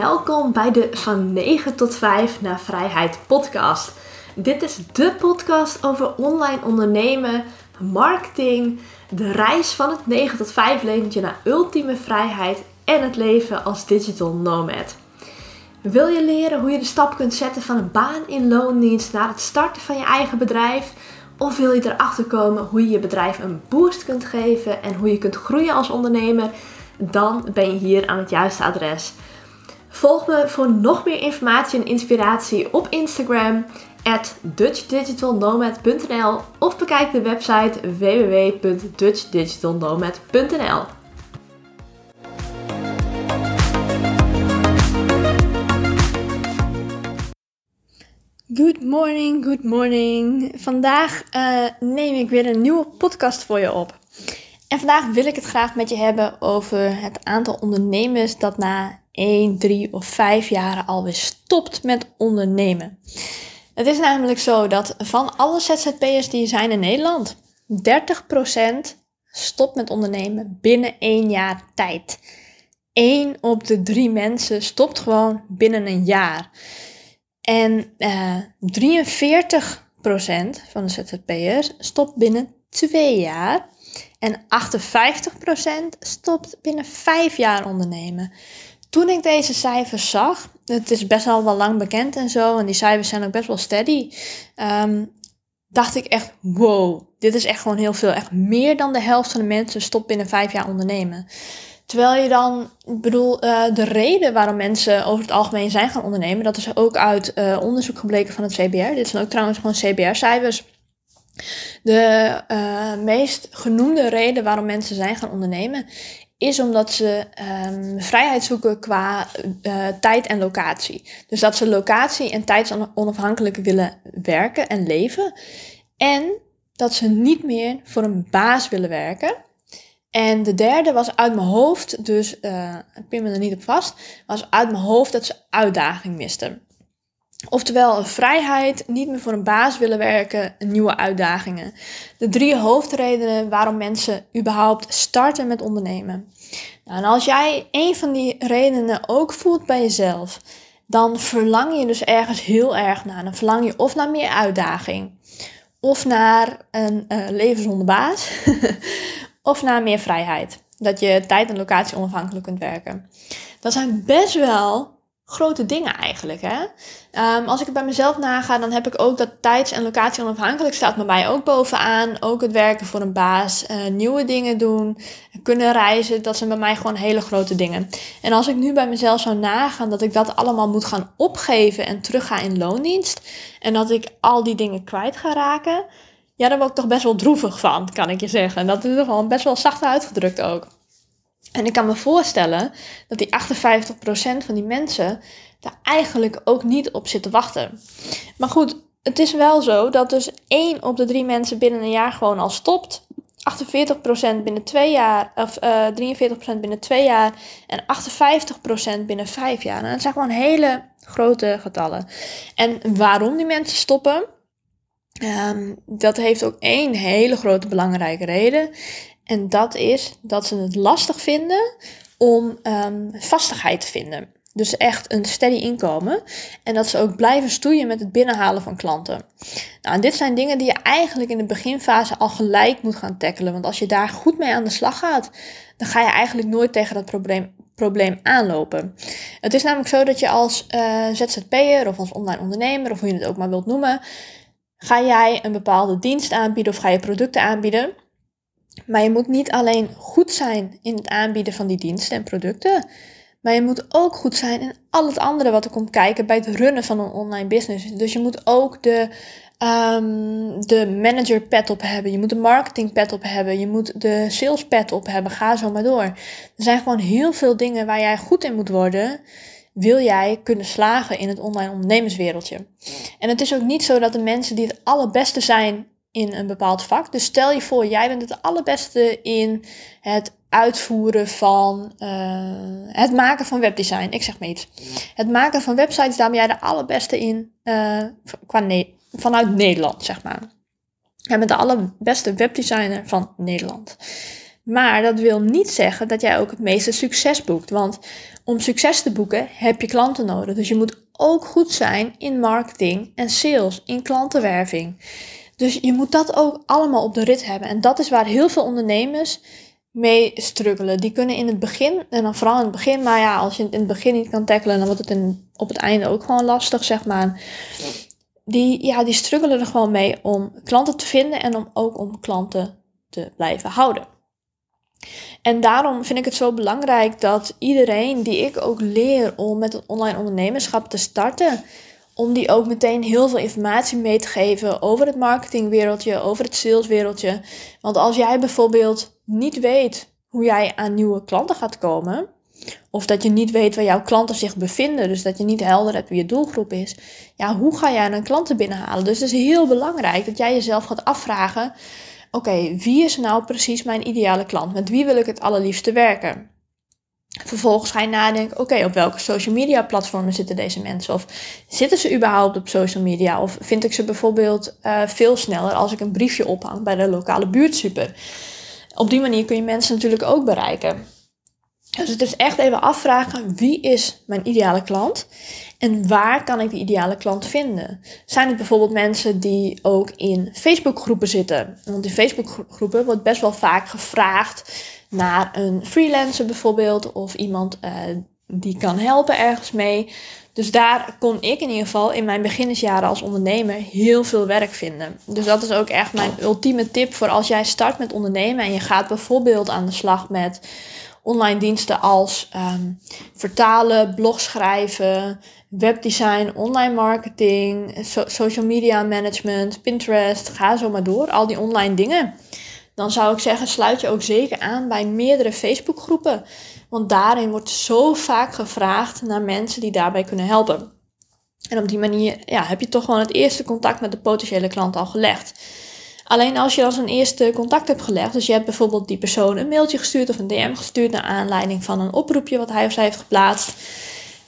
Welkom bij de Van 9 tot 5 naar Vrijheid podcast. Dit is de podcast over online ondernemen, marketing, de reis van het 9 tot 5 leventje naar ultieme vrijheid en het leven als digital nomad. Wil je leren hoe je de stap kunt zetten van een baan in loondienst naar het starten van je eigen bedrijf? Of wil je erachter komen hoe je je bedrijf een boost kunt geven en hoe je kunt groeien als ondernemer? Dan ben je hier aan het juiste adres. Volg me voor nog meer informatie en inspiratie op Instagram at dutchdigitalnomad.nl of bekijk de website www.dutchdigitalnomad.nl. Good morning, good morning. Vandaag uh, neem ik weer een nieuwe podcast voor je op. En vandaag wil ik het graag met je hebben over het aantal ondernemers dat na 1, 3 of 5 jaren alweer stopt met ondernemen. Het is namelijk zo dat van alle ZZP'ers die er zijn in Nederland, 30% stopt met ondernemen binnen 1 jaar tijd. 1 op de 3 mensen stopt gewoon binnen een jaar. En uh, eh, 43% van de ZZP'ers stopt binnen 2 jaar. En 58% stopt binnen 5 jaar ondernemen. Toen ik deze cijfers zag, het is best wel wel lang bekend en zo, en die cijfers zijn ook best wel steady, um, dacht ik echt, wow, dit is echt gewoon heel veel. Echt meer dan de helft van de mensen stopt binnen 5 jaar ondernemen. Terwijl je dan, bedoel, uh, de reden waarom mensen over het algemeen zijn gaan ondernemen, dat is ook uit uh, onderzoek gebleken van het CBR. Dit zijn ook trouwens gewoon CBR-cijfers. De uh, meest genoemde reden waarom mensen zijn gaan ondernemen is omdat ze um, vrijheid zoeken qua uh, tijd en locatie. Dus dat ze locatie en tijdsonafhankelijk willen werken en leven. En dat ze niet meer voor een baas willen werken. En de derde was uit mijn hoofd, dus uh, ik pin me er niet op vast, was uit mijn hoofd dat ze uitdaging misten. Oftewel, vrijheid, niet meer voor een baas willen werken, nieuwe uitdagingen. De drie hoofdredenen waarom mensen überhaupt starten met ondernemen. Nou, en als jij een van die redenen ook voelt bij jezelf, dan verlang je dus ergens heel erg naar. Dan verlang je of naar meer uitdaging, of naar een uh, leven zonder baas, of naar meer vrijheid. Dat je tijd en locatie onafhankelijk kunt werken. Dat zijn best wel grote dingen eigenlijk. Hè? Um, als ik het bij mezelf naga, dan heb ik ook dat tijds- en locatie onafhankelijk staat bij mij ook bovenaan. Ook het werken voor een baas, uh, nieuwe dingen doen, kunnen reizen. Dat zijn bij mij gewoon hele grote dingen. En als ik nu bij mezelf zou nagaan dat ik dat allemaal moet gaan opgeven en terug ga in loondienst. En dat ik al die dingen kwijt ga raken. Ja, daar word ik toch best wel droevig van, kan ik je zeggen. En dat is toch wel best wel zacht uitgedrukt ook. En ik kan me voorstellen dat die 58% van die mensen daar eigenlijk ook niet op zitten wachten. Maar goed, het is wel zo dat dus 1 op de 3 mensen binnen een jaar gewoon al stopt. 48% binnen 2 jaar, of uh, eh, 43% binnen 2 jaar en 58% binnen 5 jaar. Nou, dat zijn gewoon hele grote getallen. En waarom die mensen stoppen, um, dat heeft ook één hele grote belangrijke reden. En dat is dat ze het lastig vinden om um, vastigheid te vinden. Dus echt een steady inkomen. En dat ze ook blijven stoeien met het binnenhalen van klanten. Nou, en dit zijn dingen die je eigenlijk in de beginfase al gelijk moet gaan tackelen. Want als je daar goed mee aan de slag gaat, dan ga je eigenlijk nooit tegen dat probleem, probleem aanlopen. Het is namelijk zo dat je als uh, ZZP'er of als online ondernemer, of hoe je het ook maar wilt noemen, ga jij een bepaalde dienst aanbieden of ga je producten aanbieden. Maar je moet niet alleen goed zijn in het aanbieden van die diensten en producten, maar je moet ook goed zijn in al het andere wat er komt kijken bij het runnen van een online business. Dus je moet ook de, um, de manager pet op hebben, je moet de marketing pet op hebben, je moet de sales pet op hebben. Ga zo maar door. Er zijn gewoon heel veel dingen waar jij goed in moet worden. Wil jij kunnen slagen in het online ondernemerswereldje? En het is ook niet zo dat de mensen die het allerbeste zijn in een bepaald vak. Dus stel je voor, jij bent het allerbeste in het uitvoeren van uh, het maken van webdesign. Ik zeg maar iets. Het maken van websites, daar ben jij de allerbeste in uh, qua ne vanuit Nederland, zeg maar. Jij bent de allerbeste webdesigner van Nederland. Maar dat wil niet zeggen dat jij ook het meeste succes boekt. Want om succes te boeken heb je klanten nodig. Dus je moet ook goed zijn in marketing en sales, in klantenwerving. Dus je moet dat ook allemaal op de rit hebben. En dat is waar heel veel ondernemers mee struggelen. Die kunnen in het begin, en dan vooral in het begin, maar ja, als je het in het begin niet kan tackelen, dan wordt het op het einde ook gewoon lastig, zeg maar. Die, ja, die struggelen er gewoon mee om klanten te vinden en om ook om klanten te blijven houden. En daarom vind ik het zo belangrijk dat iedereen die ik ook leer om met het online ondernemerschap te starten, om die ook meteen heel veel informatie mee te geven over het marketingwereldje, over het saleswereldje. Want als jij bijvoorbeeld niet weet hoe jij aan nieuwe klanten gaat komen, of dat je niet weet waar jouw klanten zich bevinden, dus dat je niet helder hebt wie je doelgroep is, ja, hoe ga jij dan klanten binnenhalen? Dus het is heel belangrijk dat jij jezelf gaat afvragen: oké, wie is nou precies mijn ideale klant? Met wie wil ik het allerliefste werken? Vervolgens ga je nadenken, oké, op welke social media platformen zitten deze mensen? Of zitten ze überhaupt op social media? Of vind ik ze bijvoorbeeld uh, veel sneller als ik een briefje ophang bij de lokale buurtsuper? Op die manier kun je mensen natuurlijk ook bereiken. Dus het is echt even afvragen, wie is mijn ideale klant? En waar kan ik die ideale klant vinden? Zijn het bijvoorbeeld mensen die ook in Facebookgroepen zitten? Want in Facebookgroepen wordt best wel vaak gevraagd naar een freelancer bijvoorbeeld, of iemand uh, die kan helpen ergens mee. Dus daar kon ik in ieder geval in mijn beginnersjaren als ondernemer heel veel werk vinden. Dus dat is ook echt mijn ultieme tip voor als jij start met ondernemen en je gaat bijvoorbeeld aan de slag met online diensten als um, vertalen, blog schrijven, webdesign, online marketing, social media management, Pinterest, ga zo maar door. Al die online dingen dan zou ik zeggen, sluit je ook zeker aan bij meerdere Facebookgroepen. Want daarin wordt zo vaak gevraagd naar mensen die daarbij kunnen helpen. En op die manier ja, heb je toch gewoon het eerste contact met de potentiële klant al gelegd. Alleen als je als een eerste contact hebt gelegd, dus je hebt bijvoorbeeld die persoon een mailtje gestuurd of een DM gestuurd naar aanleiding van een oproepje wat hij of zij heeft geplaatst,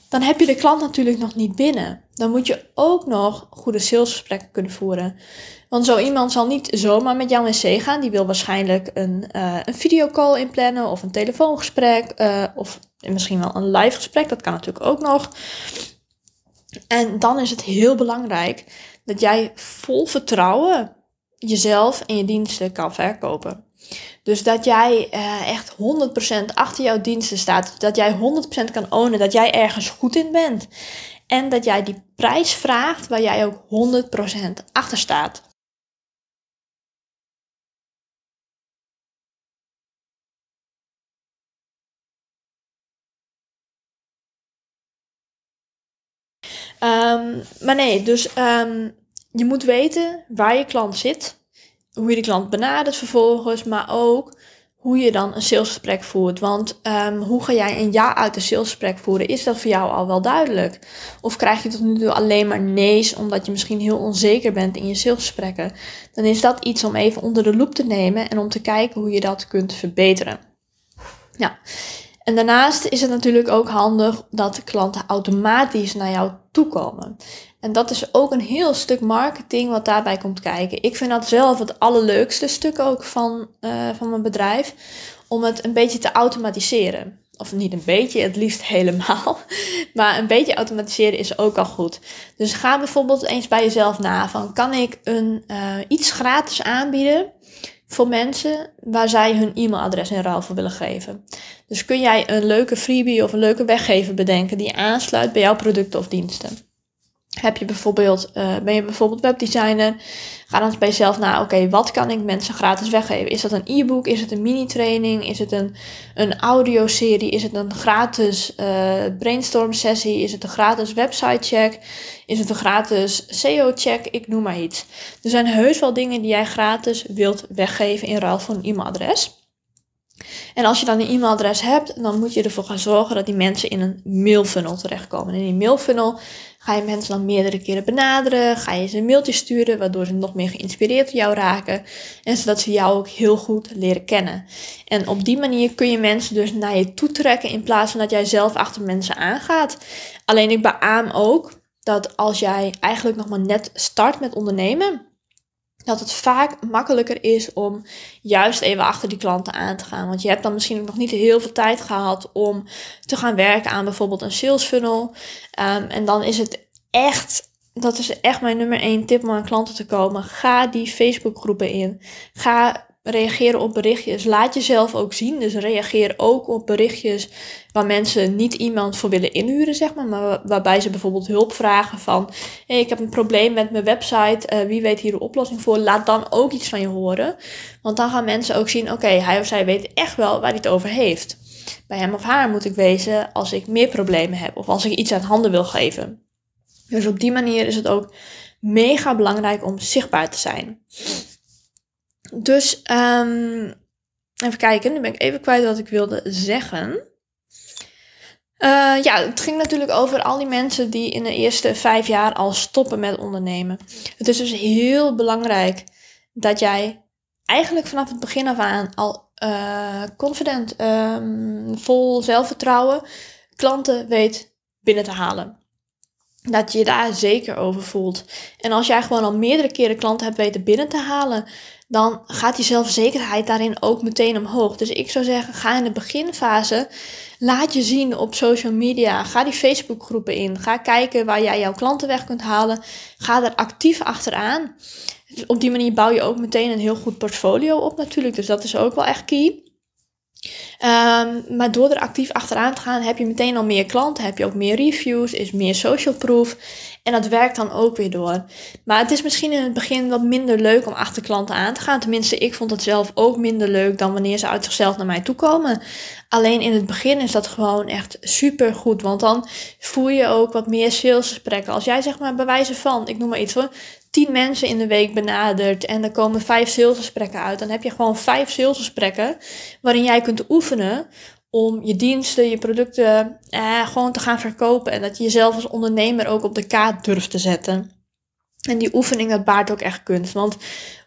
dan heb je de klant natuurlijk nog niet binnen. Dan moet je ook nog goede salesgesprekken kunnen voeren. Want zo iemand zal niet zomaar met jou in zee gaan. Die wil waarschijnlijk een, uh, een videocall inplannen of een telefoongesprek. Uh, of misschien wel een live gesprek. Dat kan natuurlijk ook nog. En dan is het heel belangrijk dat jij vol vertrouwen jezelf en je diensten kan verkopen. Dus dat jij uh, echt 100% achter jouw diensten staat. Dat jij 100% kan ownen dat jij ergens goed in bent. En dat jij die prijs vraagt waar jij ook 100% achter staat. Um, maar nee, dus um, je moet weten waar je klant zit, hoe je de klant benadert vervolgens, maar ook hoe je dan een salesgesprek voert. Want um, hoe ga jij een ja uit een salesgesprek voeren? Is dat voor jou al wel duidelijk? Of krijg je tot nu toe alleen maar nee's omdat je misschien heel onzeker bent in je salesgesprekken? Dan is dat iets om even onder de loep te nemen en om te kijken hoe je dat kunt verbeteren. Ja. En daarnaast is het natuurlijk ook handig dat de klanten automatisch naar jou toekomen. En dat is ook een heel stuk marketing wat daarbij komt kijken. Ik vind dat zelf het allerleukste stuk ook van, uh, van mijn bedrijf. Om het een beetje te automatiseren. Of niet een beetje, het liefst helemaal. Maar een beetje automatiseren is ook al goed. Dus ga bijvoorbeeld eens bij jezelf na van kan ik een, uh, iets gratis aanbieden voor mensen waar zij hun e-mailadres in ruil voor willen geven. Dus kun jij een leuke freebie of een leuke weggever bedenken die aansluit bij jouw producten of diensten. Heb je bijvoorbeeld, uh, ben je bijvoorbeeld webdesigner? Ga dan bij jezelf na, oké, wat kan ik mensen gratis weggeven? Is dat een e-book? Is het een mini-training? Is het een, een audioserie? Is het een gratis uh, brainstorm sessie? Is het een gratis website check? Is het een gratis SEO check? Ik noem maar iets. Er zijn heus wel dingen die jij gratis wilt weggeven in ruil voor een e-mailadres. En als je dan een e-mailadres hebt, dan moet je ervoor gaan zorgen dat die mensen in een mailfunnel terechtkomen. En in die mailfunnel ga je mensen dan meerdere keren benaderen, ga je ze een mailtje sturen, waardoor ze nog meer geïnspireerd door jou raken. En zodat ze jou ook heel goed leren kennen. En op die manier kun je mensen dus naar je toe trekken in plaats van dat jij zelf achter mensen aangaat. Alleen ik beaam ook dat als jij eigenlijk nog maar net start met ondernemen, dat het vaak makkelijker is om juist even achter die klanten aan te gaan. Want je hebt dan misschien nog niet heel veel tijd gehad om te gaan werken aan bijvoorbeeld een sales funnel. Ehm, en dan is het echt dat is echt mijn nummer één tip om aan klanten te komen. Ga die Facebook groepen in. Ga reageren op berichtjes. Laat jezelf ook zien. Dus reageer ook op berichtjes waar mensen niet iemand voor willen inhuren, zeg maar. Maar waarbij ze bijvoorbeeld hulp vragen van... Hey, ik heb een probleem met mijn website. Uh, wie weet hier een oplossing voor? Laat dan ook iets van je horen. Want dan gaan mensen ook zien... Oké, hij of zij weet echt wel waar hij het over heeft. Bij hem of haar moet ik wezen als ik meer problemen heb. Of als ik iets aan handen wil geven. Dus op die manier is het ook mega belangrijk om zichtbaar te zijn. Dus um, even kijken, nu ben ik even kwijt wat ik wilde zeggen. Uh, ja, het ging natuurlijk over al die mensen die in de eerste vijf jaar al stoppen met ondernemen. Het is dus heel belangrijk dat jij eigenlijk vanaf het begin af aan al uh, confident, um, vol zelfvertrouwen klanten weet binnen te halen dat je daar zeker over voelt. En als jij gewoon al meerdere keren klanten hebt weten binnen te halen, dan gaat die zelfzekerheid daarin ook meteen omhoog. Dus ik zou zeggen, ga in de beginfase, laat je zien op social media. Ga die Facebookgroepen in. Ga kijken waar jij jouw klanten weg kunt halen. Ga er actief achteraan. Op die manier bouw je ook meteen een heel goed portfolio op natuurlijk. Dus dat is ook wel echt key. Um, maar door er actief achteraan te gaan, heb je meteen al meer klanten, heb je ook meer reviews, is meer social proof. En dat werkt dan ook weer door. Maar het is misschien in het begin wat minder leuk om achter klanten aan te gaan. Tenminste, ik vond het zelf ook minder leuk dan wanneer ze uit zichzelf naar mij toe komen. Alleen in het begin is dat gewoon echt super goed. Want dan voel je ook wat meer salesgesprekken. Als jij zeg maar bij wijze van, ik noem maar iets hoor, tien mensen in de week benadert en er komen vijf salesgesprekken uit, dan heb je gewoon vijf salesgesprekken waarin jij kunt oefenen om je diensten, je producten eh, gewoon te gaan verkopen. En dat je jezelf als ondernemer ook op de kaart durft te zetten. En die oefening, dat baart ook echt kunst. Want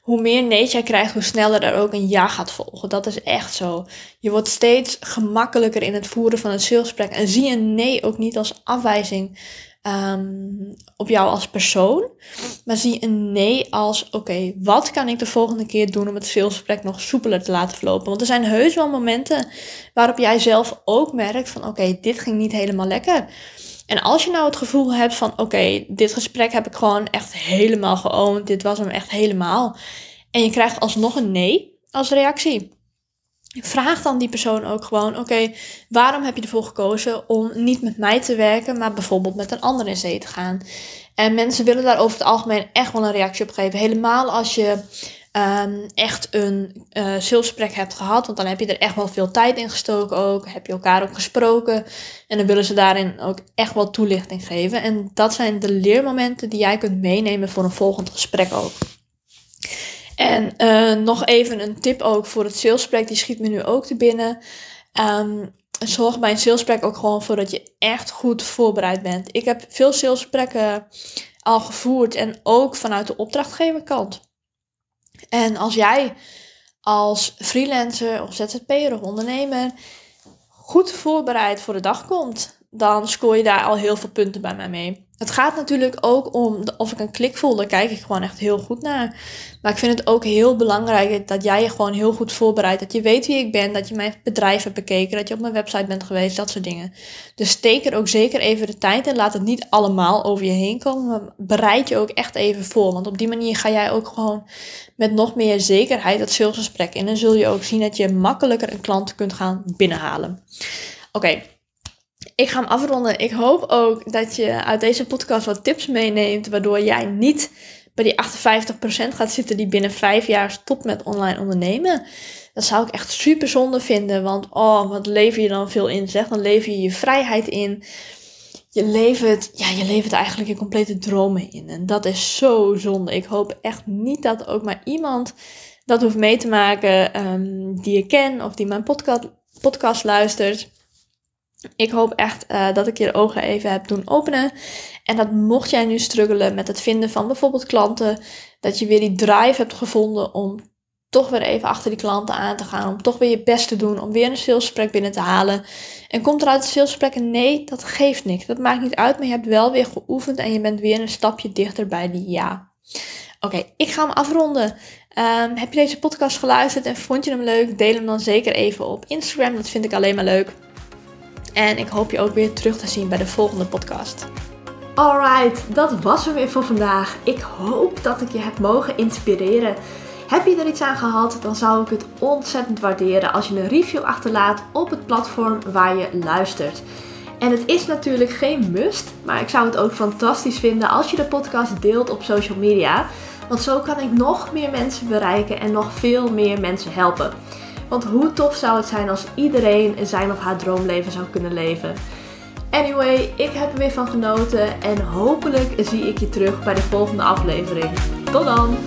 hoe meer nee jij krijgt, hoe sneller er ook een ja gaat volgen. Dat is echt zo. Je wordt steeds gemakkelijker in het voeren van het salesgesprek. En zie een nee ook niet als afwijzing um, op jou als persoon. Maar zie een nee als: oké, wat kan ik de volgende keer doen om het salesgesprek nog soepeler te laten verlopen? Want er zijn heus wel momenten waarop jij zelf ook merkt: van oké, dit ging niet helemaal lekker. En als je nou het gevoel hebt van: oké, dit gesprek heb ik gewoon echt helemaal geoond, dit was hem echt helemaal. En je krijgt alsnog een nee als reactie Vraag dan die persoon ook gewoon: oké, waarom heb je ervoor gekozen om niet met mij te werken, maar bijvoorbeeld met een ander in zee te gaan? En mensen willen daar over het algemeen echt wel een reactie op geven. Helemaal als je um, echt een uh, hebt gehad, want dan heb je er echt wel veel tijd in gestoken ook. Heb je elkaar ook gesproken. En dan willen ze daarin ook echt wel toelichting geven. En dat zijn de leermomenten die jij kunt meenemen voor een volgend gesprek ook. En uh, nog even een tip ook voor het salesgesprek, die schiet me nu ook te binnen. Um, zorg bij een salesgesprek ook gewoon voor dat je echt goed voorbereid bent. Ik heb veel salesgesprekken al gevoerd en ook vanuit de opdrachtgeverkant. En als jij als freelancer of ZZP'er of ondernemer goed voorbereid voor de dag komt, dan scoor je daar al heel veel punten bij mij mee. Het gaat natuurlijk ook om of ik een klik voel, daar kijk ik gewoon echt heel goed naar. Maar ik vind het ook heel belangrijk dat jij je gewoon heel goed voorbereidt. Dat je weet wie ik ben, dat je mijn bedrijf hebt bekeken, dat je op mijn website bent geweest, dat soort dingen. Dus steek er ook zeker even de tijd in. Laat het niet allemaal over je heen komen, maar bereid je ook echt even voor. Want op die manier ga jij ook gewoon met nog meer zekerheid dat salesgesprek in. En zul je ook zien dat je makkelijker een klant kunt gaan binnenhalen. Oké, ik ga hem afronden. Ik hoop ook dat je uit deze podcast wat tips meeneemt, waardoor jij niet bij die 58% gaat zitten die binnen vijf jaar stopt met online ondernemen. Dat zou ik echt super zonde vinden, want oh, wat lever je dan veel in? Zeg, dan lever je je vrijheid in. Je levert, ja, je levert eigenlijk je complete dromen in. En dat is zo zonde. Ik hoop echt niet dat ook maar iemand dat hoeft mee te maken um, die ik ken of die mijn podcast, podcast luistert. Ik hoop echt uh, dat ik je ogen even heb doen openen. En dat mocht jij nu struggelen met het vinden van bijvoorbeeld klanten, dat je weer die drive hebt gevonden om toch weer even achter die klanten aan te gaan. Om toch weer je best te doen. Om weer een salesgesprek binnen te halen. En komt er uit het salesgesprek nee, dat geeft niks. Dat maakt niet uit, maar je hebt wel weer geoefend en je bent weer een stapje dichter bij die ja. Oké, ik ga hem afronden. Ehm, heb je deze podcast geluisterd en vond je hem leuk? Deel hem dan zeker even op Instagram. Dat vind ik alleen maar leuk. En ik hoop je ook weer terug te zien bij de volgende podcast. Alright, dat was hem weer voor vandaag. Ik hoop dat ik je heb mogen inspireren. Heb je er iets aan gehad, dan zou ik het ontzettend waarderen als je een review achterlaat op het platform waar je luistert. En het is natuurlijk geen must, maar ik zou het ook fantastisch vinden als je de podcast deelt op social media. Want zo kan ik nog meer mensen bereiken en nog veel meer mensen helpen. Want hoe tof zou het zijn als iedereen zijn of haar droomleven zou kunnen leven? Anyway, ik heb er weer van genoten en hopelijk zie ik je terug bij de volgende aflevering. Tot dan!